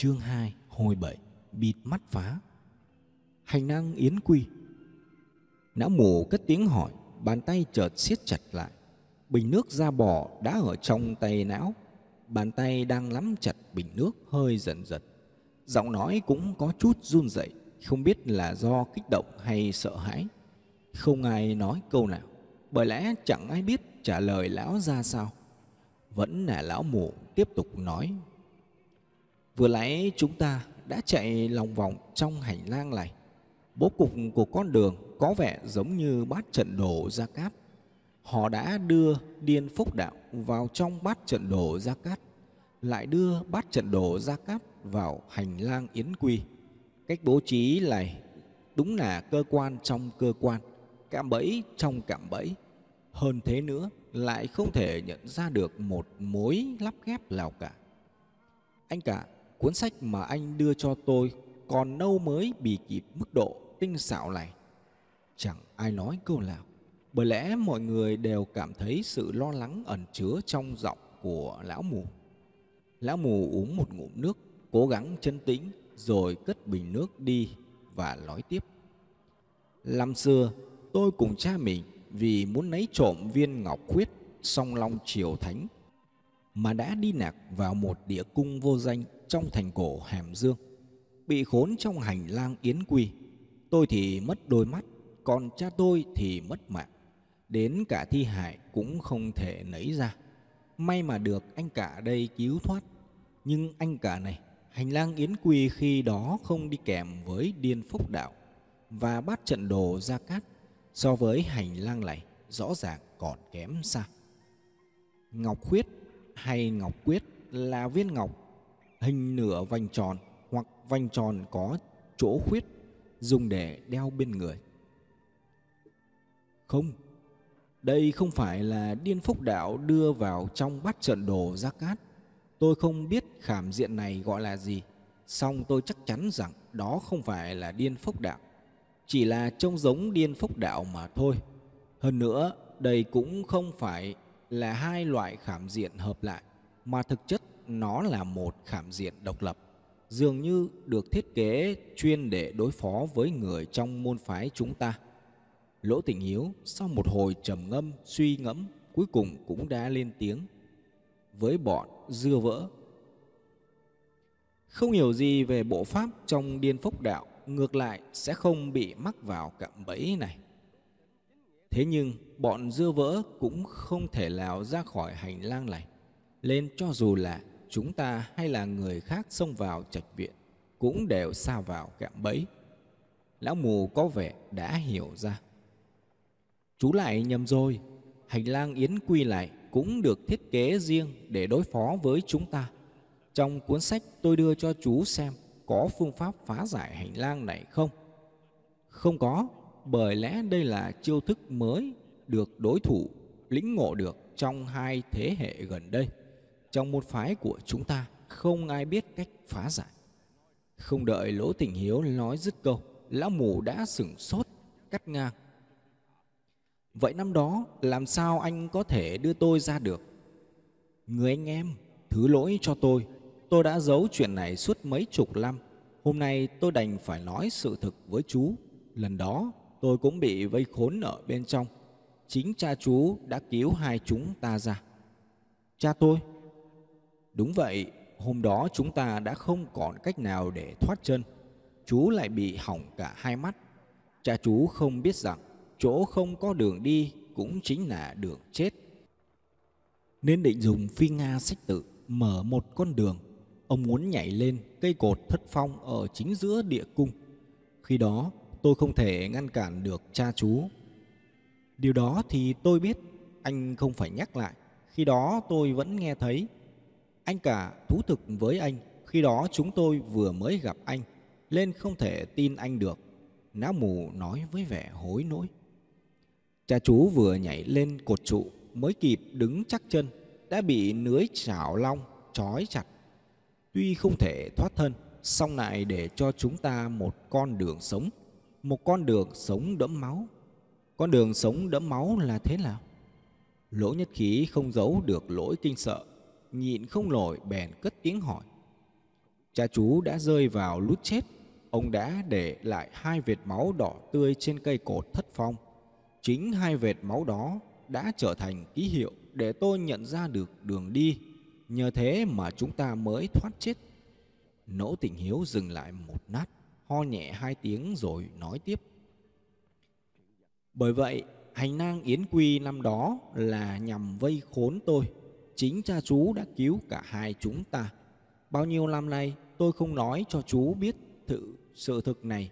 Chương 2 Hồi 7 Bịt mắt phá. Hành năng yến quy. Não mù cất tiếng hỏi, Bàn tay chợt siết chặt lại. Bình nước da bò đã ở trong tay não. Bàn tay đang nắm chặt, bình nước hơi dần dần Giọng nói cũng có chút run rẩy, Không biết là do kích động hay sợ hãi. Không ai nói câu nào, Bởi lẽ chẳng ai biết trả lời lão ra sao. Vẫn là lão mù tiếp tục nói Vừa nãy chúng ta đã chạy lòng vòng trong hành lang này. Bố cục của con đường có vẻ giống như bát trận đồ Gia Cát. Họ đã đưa Điên Phúc Đạo vào trong bát trận đồ Gia Cát, lại đưa bát trận đồ Gia Cát vào hành lang Yến Quy. Cách bố trí này đúng là cơ quan trong cơ quan, cạm bẫy trong cạm bẫy. Hơn thế nữa, lại không thể nhận ra được một mối lắp ghép nào cả. Anh cả cuốn sách mà anh đưa cho tôi còn nâu mới bị kịp mức độ tinh xảo này. Chẳng ai nói câu nào, bởi lẽ mọi người đều cảm thấy sự lo lắng ẩn chứa trong giọng của lão mù. Lão mù uống một ngụm nước, cố gắng chân tĩnh rồi cất bình nước đi và nói tiếp. Năm xưa, tôi cùng cha mình vì muốn lấy trộm viên ngọc khuyết song long triều thánh mà đã đi nạc vào một địa cung vô danh trong thành cổ Hàm Dương, bị khốn trong hành lang Yến Quy. Tôi thì mất đôi mắt, còn cha tôi thì mất mạng. Đến cả thi hại cũng không thể nấy ra. May mà được anh cả đây cứu thoát. Nhưng anh cả này, hành lang Yến Quy khi đó không đi kèm với điên phúc đạo và bát trận đồ Gia Cát so với hành lang này rõ ràng còn kém xa. Ngọc Khuyết hay Ngọc Quyết là viên ngọc hình nửa vành tròn hoặc vành tròn có chỗ khuyết dùng để đeo bên người. Không, đây không phải là điên phúc đạo đưa vào trong bát trận đồ giác cát. Tôi không biết khảm diện này gọi là gì, song tôi chắc chắn rằng đó không phải là điên phúc đạo, chỉ là trông giống điên phúc đạo mà thôi. Hơn nữa, đây cũng không phải là hai loại khảm diện hợp lại, mà thực chất nó là một khảm diện độc lập, dường như được thiết kế chuyên để đối phó với người trong môn phái chúng ta. Lỗ Tình Hiếu sau một hồi trầm ngâm suy ngẫm cuối cùng cũng đã lên tiếng với bọn dưa vỡ. Không hiểu gì về bộ pháp trong điên phốc đạo, ngược lại sẽ không bị mắc vào cạm bẫy này. Thế nhưng bọn dưa vỡ cũng không thể nào ra khỏi hành lang này, nên cho dù là chúng ta hay là người khác xông vào trạch viện cũng đều xa vào gạm bẫy. Lão mù có vẻ đã hiểu ra. Chú lại nhầm rồi, hành lang yến quy lại cũng được thiết kế riêng để đối phó với chúng ta. Trong cuốn sách tôi đưa cho chú xem có phương pháp phá giải hành lang này không? Không có, bởi lẽ đây là chiêu thức mới được đối thủ lĩnh ngộ được trong hai thế hệ gần đây. Trong môn phái của chúng ta không ai biết cách phá giải. Không đợi Lỗ Tình Hiếu nói dứt câu, lão mù đã sửng sốt, cắt ngang. Vậy năm đó làm sao anh có thể đưa tôi ra được? Người anh em, thứ lỗi cho tôi. Tôi đã giấu chuyện này suốt mấy chục năm. Hôm nay tôi đành phải nói sự thực với chú. Lần đó tôi cũng bị vây khốn ở bên trong. Chính cha chú đã cứu hai chúng ta ra. Cha tôi? Đúng vậy, hôm đó chúng ta đã không còn cách nào để thoát chân. Chú lại bị hỏng cả hai mắt. Cha chú không biết rằng chỗ không có đường đi cũng chính là đường chết. Nên định dùng phi Nga sách tự mở một con đường. Ông muốn nhảy lên cây cột thất phong ở chính giữa địa cung. Khi đó tôi không thể ngăn cản được cha chú. Điều đó thì tôi biết, anh không phải nhắc lại. Khi đó tôi vẫn nghe thấy anh cả thú thực với anh, khi đó chúng tôi vừa mới gặp anh, nên không thể tin anh được. Não mù nói với vẻ hối nỗi. Cha chú vừa nhảy lên cột trụ mới kịp đứng chắc chân, đã bị lưới chảo long trói chặt. Tuy không thể thoát thân, song lại để cho chúng ta một con đường sống, một con đường sống đẫm máu. Con đường sống đẫm máu là thế nào? Lỗ nhất khí không giấu được lỗi kinh sợ nhịn không nổi bèn cất tiếng hỏi. Cha chú đã rơi vào lút chết. Ông đã để lại hai vệt máu đỏ tươi trên cây cột thất phong. Chính hai vệt máu đó đã trở thành ký hiệu để tôi nhận ra được đường đi. Nhờ thế mà chúng ta mới thoát chết. Nỗ tình hiếu dừng lại một nát, ho nhẹ hai tiếng rồi nói tiếp. Bởi vậy, hành nang Yến Quy năm đó là nhằm vây khốn tôi. Chính cha chú đã cứu cả hai chúng ta. Bao nhiêu năm nay tôi không nói cho chú biết thự sự thực này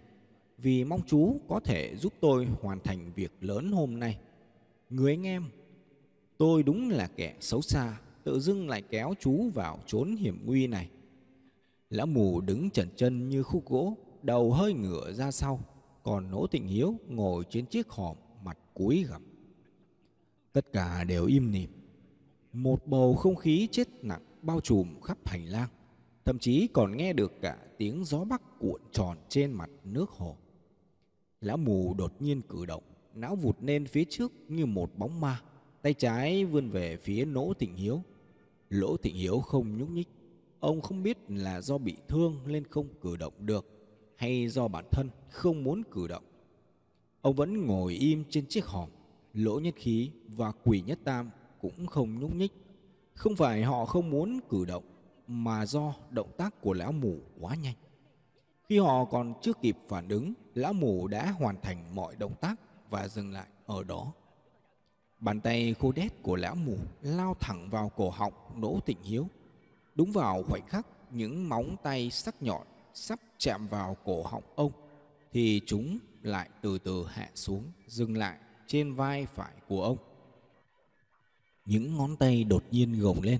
vì mong chú có thể giúp tôi hoàn thành việc lớn hôm nay. Người anh em, tôi đúng là kẻ xấu xa, tự dưng lại kéo chú vào chốn hiểm nguy này. Lão mù đứng chần chân như khúc gỗ, đầu hơi ngửa ra sau, còn Nỗ Tịnh Hiếu ngồi trên chiếc hòm mặt cúi gằm. Tất cả đều im nỉm. Một bầu không khí chết nặng bao trùm khắp hành lang, thậm chí còn nghe được cả tiếng gió bắc cuộn tròn trên mặt nước hồ. Lão mù đột nhiên cử động, não vụt lên phía trước như một bóng ma, tay trái vươn về phía lỗ Tịnh Hiếu. Lỗ Tịnh Hiếu không nhúc nhích. Ông không biết là do bị thương nên không cử động được hay do bản thân không muốn cử động. Ông vẫn ngồi im trên chiếc hòm, lỗ nhất khí và quỷ nhất tam cũng không nhúc nhích. Không phải họ không muốn cử động, mà do động tác của lão mù quá nhanh. Khi họ còn chưa kịp phản ứng, lão mù đã hoàn thành mọi động tác và dừng lại ở đó. Bàn tay khô đét của lão mù lao thẳng vào cổ họng Đỗ Tịnh Hiếu. Đúng vào khoảnh khắc những móng tay sắc nhọn sắp chạm vào cổ họng ông thì chúng lại từ từ hạ xuống dừng lại trên vai phải của ông. Những ngón tay đột nhiên gồng lên,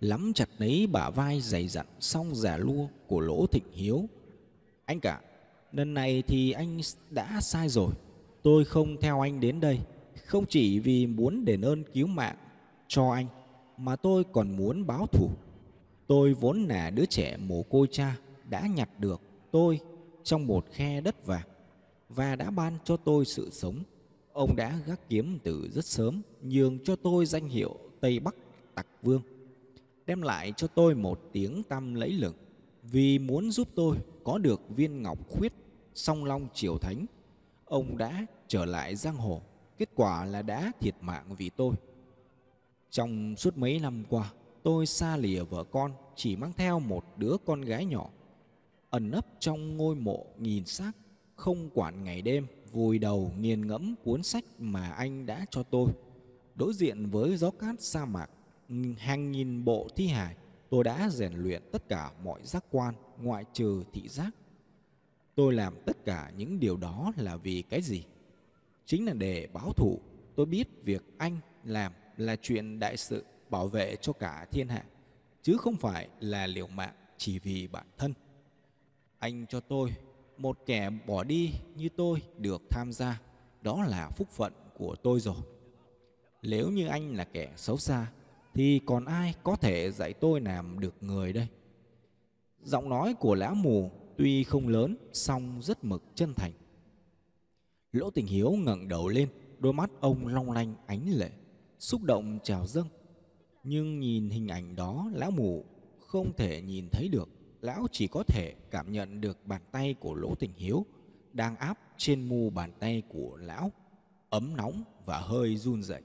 lắm chặt lấy bả vai dày dặn song giả lua của Lỗ Thịnh Hiếu. Anh cả, lần này thì anh đã sai rồi. Tôi không theo anh đến đây, không chỉ vì muốn đền ơn cứu mạng cho anh, mà tôi còn muốn báo thù. Tôi vốn là đứa trẻ mồ côi cha đã nhặt được tôi trong một khe đất vàng và đã ban cho tôi sự sống. Ông đã gác kiếm từ rất sớm, nhường cho tôi danh hiệu Tây Bắc Tặc Vương, đem lại cho tôi một tiếng tăm lẫy lừng vì muốn giúp tôi có được viên ngọc khuyết song long triều thánh. Ông đã trở lại giang hồ, kết quả là đã thiệt mạng vì tôi. Trong suốt mấy năm qua, tôi xa lìa vợ con, chỉ mang theo một đứa con gái nhỏ, ẩn nấp trong ngôi mộ nghìn xác không quản ngày đêm vùi đầu nghiền ngẫm cuốn sách mà anh đã cho tôi. Đối diện với gió cát sa mạc, hàng nghìn bộ thi hài, tôi đã rèn luyện tất cả mọi giác quan, ngoại trừ thị giác. Tôi làm tất cả những điều đó là vì cái gì? Chính là để báo thù. Tôi biết việc anh làm là chuyện đại sự bảo vệ cho cả thiên hạ, chứ không phải là liều mạng chỉ vì bản thân. Anh cho tôi một kẻ bỏ đi như tôi được tham gia, đó là phúc phận của tôi rồi. Nếu như anh là kẻ xấu xa, thì còn ai có thể dạy tôi làm được người đây? Giọng nói của lão mù tuy không lớn, song rất mực chân thành. Lỗ tình hiếu ngẩng đầu lên, đôi mắt ông long lanh ánh lệ, xúc động trào dâng. Nhưng nhìn hình ảnh đó, lão mù không thể nhìn thấy được lão chỉ có thể cảm nhận được bàn tay của Lỗ Tình Hiếu đang áp trên mu bàn tay của lão, ấm nóng và hơi run rẩy.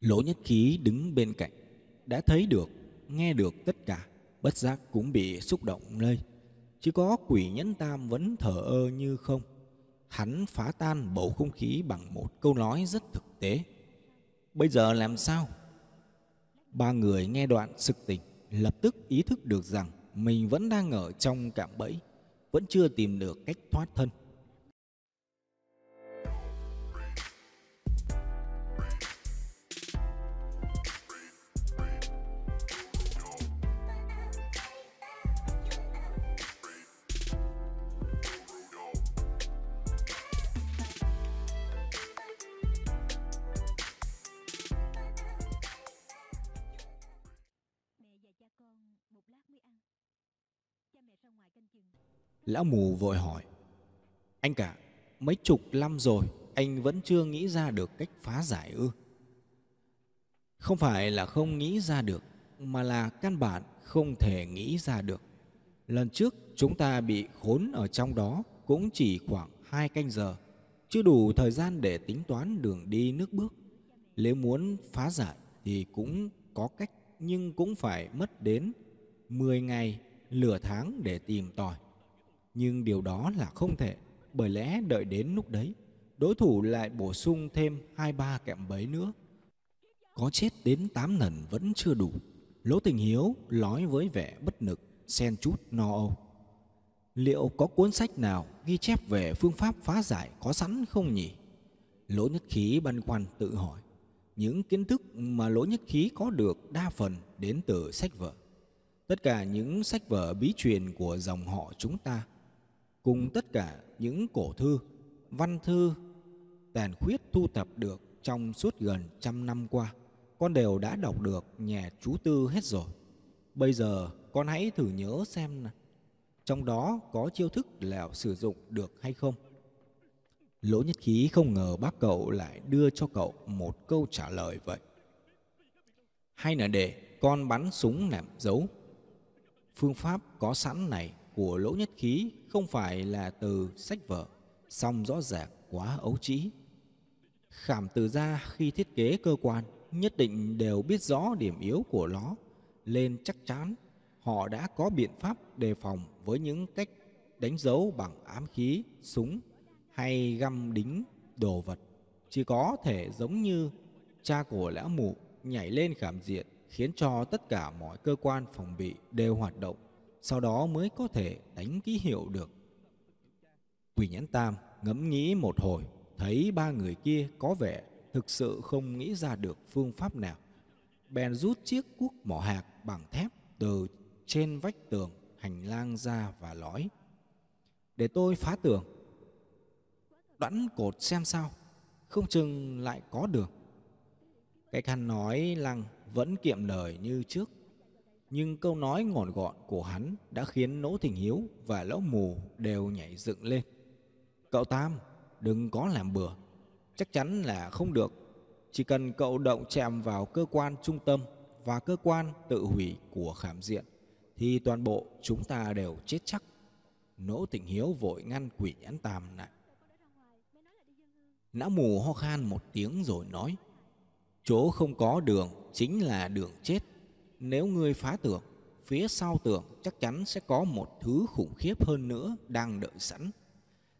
Lỗ Nhất Khí đứng bên cạnh, đã thấy được, nghe được tất cả, bất giác cũng bị xúc động lây. Chỉ có quỷ nhẫn tam vẫn thở ơ như không. Hắn phá tan bầu không khí bằng một câu nói rất thực tế. Bây giờ làm sao? Ba người nghe đoạn sực tỉnh lập tức ý thức được rằng mình vẫn đang ở trong cạm bẫy, vẫn chưa tìm được cách thoát thân. Lão mù vội hỏi Anh cả Mấy chục năm rồi Anh vẫn chưa nghĩ ra được cách phá giải ư Không phải là không nghĩ ra được Mà là căn bản không thể nghĩ ra được Lần trước chúng ta bị khốn ở trong đó cũng chỉ khoảng hai canh giờ, chưa đủ thời gian để tính toán đường đi nước bước. Nếu muốn phá giải thì cũng có cách nhưng cũng phải mất đến 10 ngày, nửa tháng để tìm tòi. Nhưng điều đó là không thể, bởi lẽ đợi đến lúc đấy, đối thủ lại bổ sung thêm hai ba kẹm bấy nữa. Có chết đến tám lần vẫn chưa đủ. Lỗ Tình Hiếu nói với vẻ bất lực, xen chút no âu. Liệu có cuốn sách nào ghi chép về phương pháp phá giải có sẵn không nhỉ? Lỗ Nhất Khí băn khoăn tự hỏi. Những kiến thức mà Lỗ Nhất Khí có được đa phần đến từ sách vở. Tất cả những sách vở bí truyền của dòng họ chúng ta, cùng tất cả những cổ thư, văn thư, tàn khuyết thu thập được trong suốt gần trăm năm qua, con đều đã đọc được nhà chú tư hết rồi. Bây giờ con hãy thử nhớ xem trong đó có chiêu thức nào sử dụng được hay không. Lỗ nhất khí không ngờ bác cậu lại đưa cho cậu một câu trả lời vậy. Hay là để con bắn súng làm dấu. Phương pháp có sẵn này của lỗ nhất khí không phải là từ sách vở, song rõ ràng quá ấu trĩ. Khảm từ ra khi thiết kế cơ quan nhất định đều biết rõ điểm yếu của nó, lên chắc chắn họ đã có biện pháp đề phòng với những cách đánh dấu bằng ám khí, súng hay găm đính đồ vật. Chỉ có thể giống như cha của lão mụ nhảy lên khảm diện khiến cho tất cả mọi cơ quan phòng bị đều hoạt động, sau đó mới có thể đánh ký hiệu được. Quỷ nhãn tam ngẫm nghĩ một hồi, thấy ba người kia có vẻ thực sự không nghĩ ra được phương pháp nào. Bèn rút chiếc cuốc mỏ hạc bằng thép từ trên vách tường hành lang ra và nói Để tôi phá tường Đoẵn cột xem sao Không chừng lại có được Cái khăn nói lăng vẫn kiệm lời như trước nhưng câu nói ngọn gọn của hắn đã khiến Nỗ Thình Hiếu và Lão Mù đều nhảy dựng lên Cậu Tam, đừng có làm bừa Chắc chắn là không được Chỉ cần cậu động chạm vào cơ quan trung tâm và cơ quan tự hủy của khảm diện, thì toàn bộ chúng ta đều chết chắc. Nỗ tình hiếu vội ngăn quỷ nhãn tam lại. Não mù ho khan một tiếng rồi nói, Chỗ không có đường chính là đường chết nếu ngươi phá tường Phía sau tường chắc chắn sẽ có một thứ khủng khiếp hơn nữa đang đợi sẵn.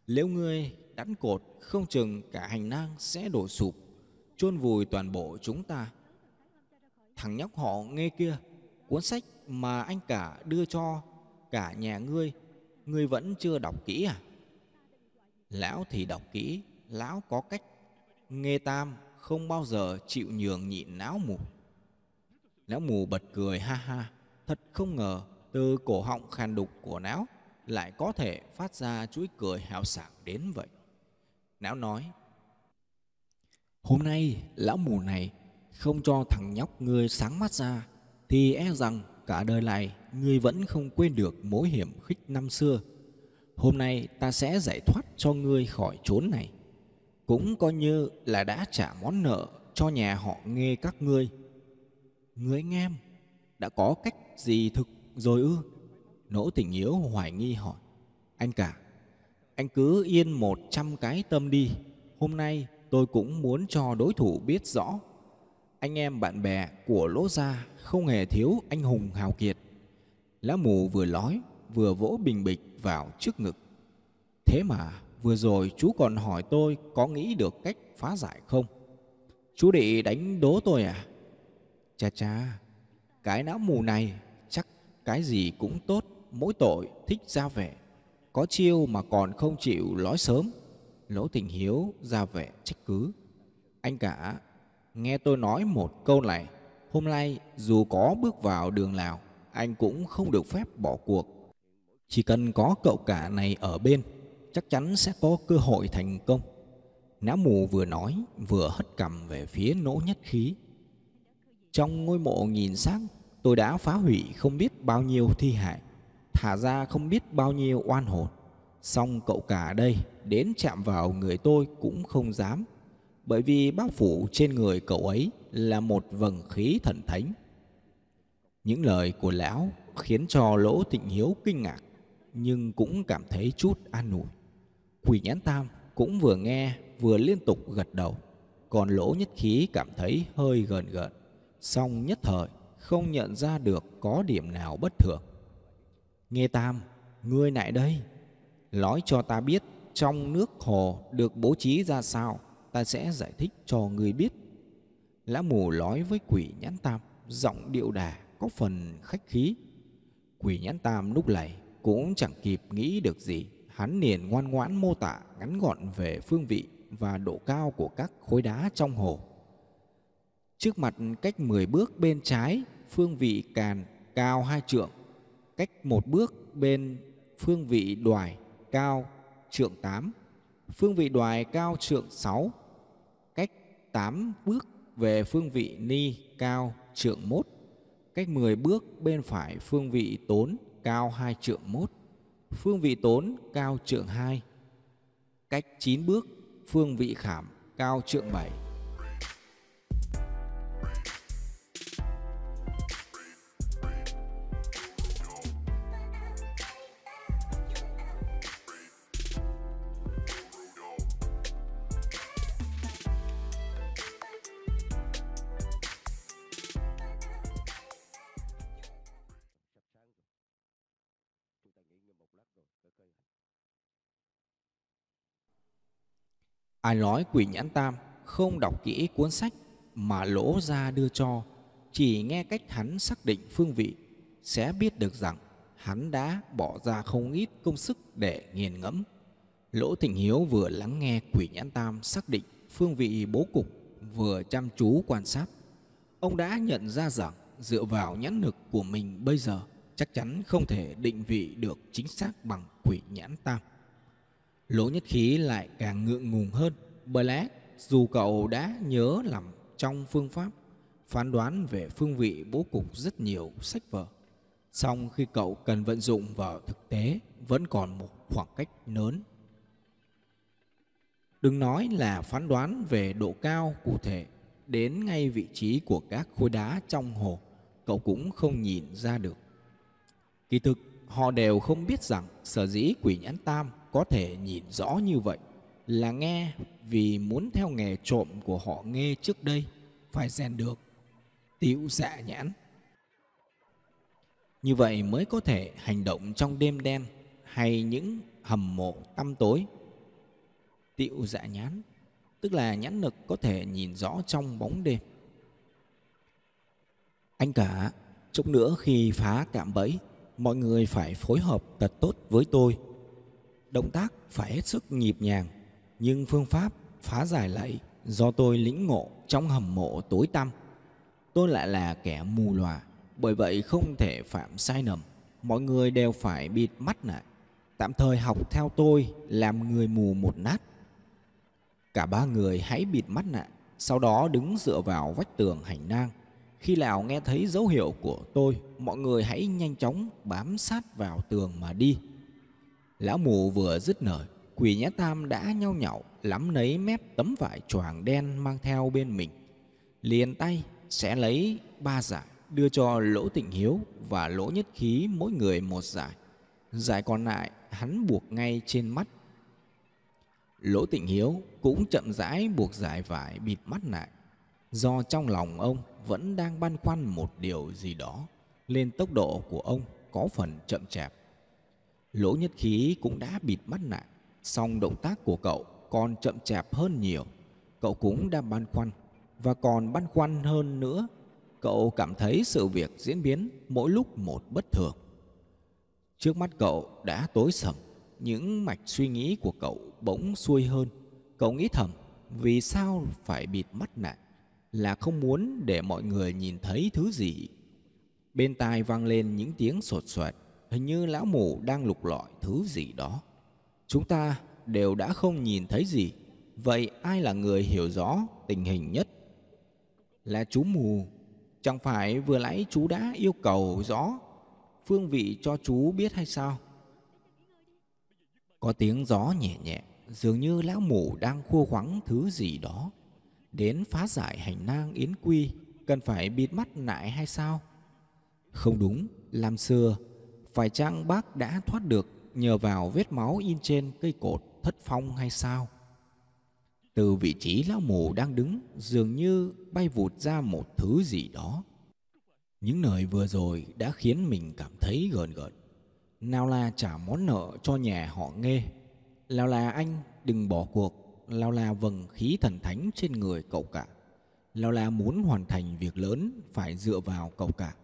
Nếu ngươi đánh cột, không chừng cả hành lang sẽ đổ sụp, chôn vùi toàn bộ chúng ta. Thằng nhóc họ nghe kia, Cuốn sách mà anh cả đưa cho cả nhà ngươi Ngươi vẫn chưa đọc kỹ à? Lão thì đọc kỹ, Lão có cách. Nghe tam không bao giờ chịu nhường nhịn não mục Lão mù bật cười ha ha, Thật không ngờ từ cổ họng khàn đục của não Lại có thể phát ra chuỗi cười hào sảng đến vậy Não nói, Hôm nay lão mù này không cho thằng nhóc ngươi sáng mắt ra, Thì e rằng cả đời này ngươi vẫn không quên được mối hiểm khích năm xưa. Hôm nay ta sẽ giải thoát cho ngươi khỏi chốn này. Cũng coi như là đã trả món nợ cho nhà họ nghe các ngươi người anh em, đã có cách gì thực rồi ư? Nỗ tình yếu hoài nghi hỏi. Anh cả, anh cứ yên một trăm cái tâm đi. Hôm nay tôi cũng muốn cho đối thủ biết rõ anh em bạn bè của lỗ gia không hề thiếu anh hùng hào kiệt. Lá mù vừa nói vừa vỗ bình bịch vào trước ngực. Thế mà vừa rồi chú còn hỏi tôi có nghĩ được cách phá giải không? Chú định đánh đố tôi à? Cha cha, cái não mù này chắc cái gì cũng tốt, mỗi tội thích ra vẻ. Có chiêu mà còn không chịu lói sớm. Lỗ tình hiếu ra vẻ trách cứ. Anh cả Nghe tôi nói một câu này, hôm nay dù có bước vào đường nào, anh cũng không được phép bỏ cuộc. Chỉ cần có cậu cả này ở bên, chắc chắn sẽ có cơ hội thành công. Não mù vừa nói, vừa hất cầm về phía nỗ nhất khí. Trong ngôi mộ nhìn sáng, tôi đã phá hủy không biết bao nhiêu thi hại, thả ra không biết bao nhiêu oan hồn. song cậu cả đây đến chạm vào người tôi cũng không dám bởi vì bao phủ trên người cậu ấy là một vầng khí thần thánh. Những lời của lão khiến cho Lỗ Tịnh Hiếu kinh ngạc nhưng cũng cảm thấy chút an ủi. Quỷ nhãn tam cũng vừa nghe vừa liên tục gật đầu, còn Lỗ Nhất Khí cảm thấy hơi gờn gợn, song nhất thời không nhận ra được có điểm nào bất thường. Nghe Tam, ngươi lại đây, nói cho ta biết trong nước hồ được bố trí ra sao, ta sẽ giải thích cho ngươi biết. Lã mù nói với quỷ nhãn Tam, giọng điệu đà có phần khách khí. Quỷ nhãn Tam lúc này cũng chẳng kịp nghĩ được gì, hắn liền ngoan ngoãn mô tả ngắn gọn về phương vị và độ cao của các khối đá trong hồ. Trước mặt cách 10 bước bên trái, phương vị càn cao hai trượng. Cách một bước bên phương vị đoài cao trượng 8. Phương vị đoài cao trượng 6. Cách 8 bước về phương vị ni cao trượng 1. Cách 10 bước bên phải phương vị tốn cao 2 trượng 1. Phương vị tốn cao trượng 2. Cách 9 bước phương vị khảm cao trượng 7. Ai nói quỷ nhãn tam không đọc kỹ cuốn sách mà lỗ ra đưa cho, chỉ nghe cách hắn xác định phương vị, sẽ biết được rằng hắn đã bỏ ra không ít công sức để nghiền ngẫm. Lỗ Thịnh Hiếu vừa lắng nghe quỷ nhãn tam xác định phương vị bố cục, vừa chăm chú quan sát. Ông đã nhận ra rằng dựa vào nhãn lực của mình bây giờ chắc chắn không thể định vị được chính xác bằng quỷ nhãn tam. Lỗ nhất khí lại càng ngượng ngùng hơn. Bởi lẽ, dù cậu đã nhớ lầm trong phương pháp, phán đoán về phương vị bố cục rất nhiều sách vở, song khi cậu cần vận dụng vào thực tế, vẫn còn một khoảng cách lớn. Đừng nói là phán đoán về độ cao cụ thể, đến ngay vị trí của các khối đá trong hồ, cậu cũng không nhìn ra được. Kỳ thực, họ đều không biết rằng sở dĩ quỷ nhãn tam có thể nhìn rõ như vậy là nghe vì muốn theo nghề trộm của họ nghe trước đây, phải rèn được. Tiểu dạ nhãn. Như vậy mới có thể hành động trong đêm đen hay những hầm mộ tăm tối. Tiểu dạ nhãn, tức là nhãn lực có thể nhìn rõ trong bóng đêm. Anh cả, chút nữa khi phá cạm bẫy, mọi người phải phối hợp thật tốt với tôi động tác phải hết sức nhịp nhàng, nhưng phương pháp phá giải lại do tôi lĩnh ngộ trong hầm mộ tối tăm. Tôi lại là kẻ mù lòa, bởi vậy không thể phạm sai lầm. Mọi người đều phải bịt mắt lại. Tạm thời học theo tôi làm người mù một nát. Cả ba người hãy bịt mắt lại, sau đó đứng dựa vào vách tường hành lang. Khi nào nghe thấy dấu hiệu của tôi, mọi người hãy nhanh chóng bám sát vào tường mà đi lão mù vừa dứt lời quỷ nhã tam đã nhau nhậu, lắm lấy mép tấm vải choàng đen mang theo bên mình. Liền tay sẽ lấy ba giải đưa cho lỗ tịnh hiếu và lỗ nhất khí mỗi người một giải. Giải còn lại hắn buộc ngay trên mắt. Lỗ tịnh hiếu cũng chậm rãi buộc giải vải bịt mắt lại. Do trong lòng ông vẫn đang băn khoăn một điều gì đó, nên tốc độ của ông có phần chậm chạp lỗ nhất khí cũng đã bịt mắt lại. Song động tác của cậu còn chậm chạp hơn nhiều. Cậu cũng đang băn khoăn. Và còn băn khoăn hơn nữa, cậu cảm thấy sự việc diễn biến mỗi lúc một bất thường. Trước mắt cậu đã tối sầm, những mạch suy nghĩ của cậu bỗng xuôi hơn. Cậu nghĩ thầm, vì sao phải bịt mắt lại? Là không muốn để mọi người nhìn thấy thứ gì? Bên tai vang lên những tiếng sột soạt hình như lão mù đang lục lọi thứ gì đó. Chúng ta đều đã không nhìn thấy gì. Vậy ai là người hiểu rõ tình hình nhất? Là chú mù. Chẳng phải vừa nãy chú đã yêu cầu rõ phương vị cho chú biết hay sao? Có tiếng gió nhẹ nhẹ, dường như lão mù đang khua khoắng thứ gì đó. Đến phá giải hành lang yến quy, cần phải bịt mắt lại hay sao? Không đúng, làm xưa phải chăng bác đã thoát được nhờ vào vết máu in trên cây cột thất phong hay sao? Từ vị trí lão mù đang đứng, dường như bay vụt ra một thứ gì đó. Những lời vừa rồi đã khiến mình cảm thấy gờn gợn. Nào là trả món nợ cho nhà họ nghe nào là anh đừng bỏ cuộc? Nào là vầng khí thần thánh trên người cậu cả? Nào là muốn hoàn thành việc lớn, phải dựa vào cậu cả?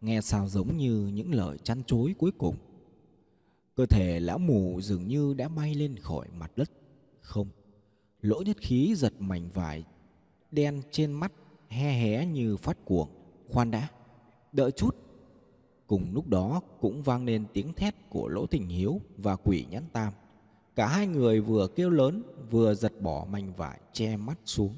Nghe sao giống như những lời chăn chối cuối cùng. Cơ thể lão mù dường như đã bay lên khỏi mặt đất. Không, lỗ nhất khí giật mảnh vải đen trên mắt, he hé như phát cuồng. Khoan đã, đợi chút. Cùng lúc đó cũng vang lên tiếng thét của lỗ tình hiếu và quỷ nhãn tam. Cả hai người vừa kêu lớn, vừa giật bỏ mảnh vải che mắt xuống.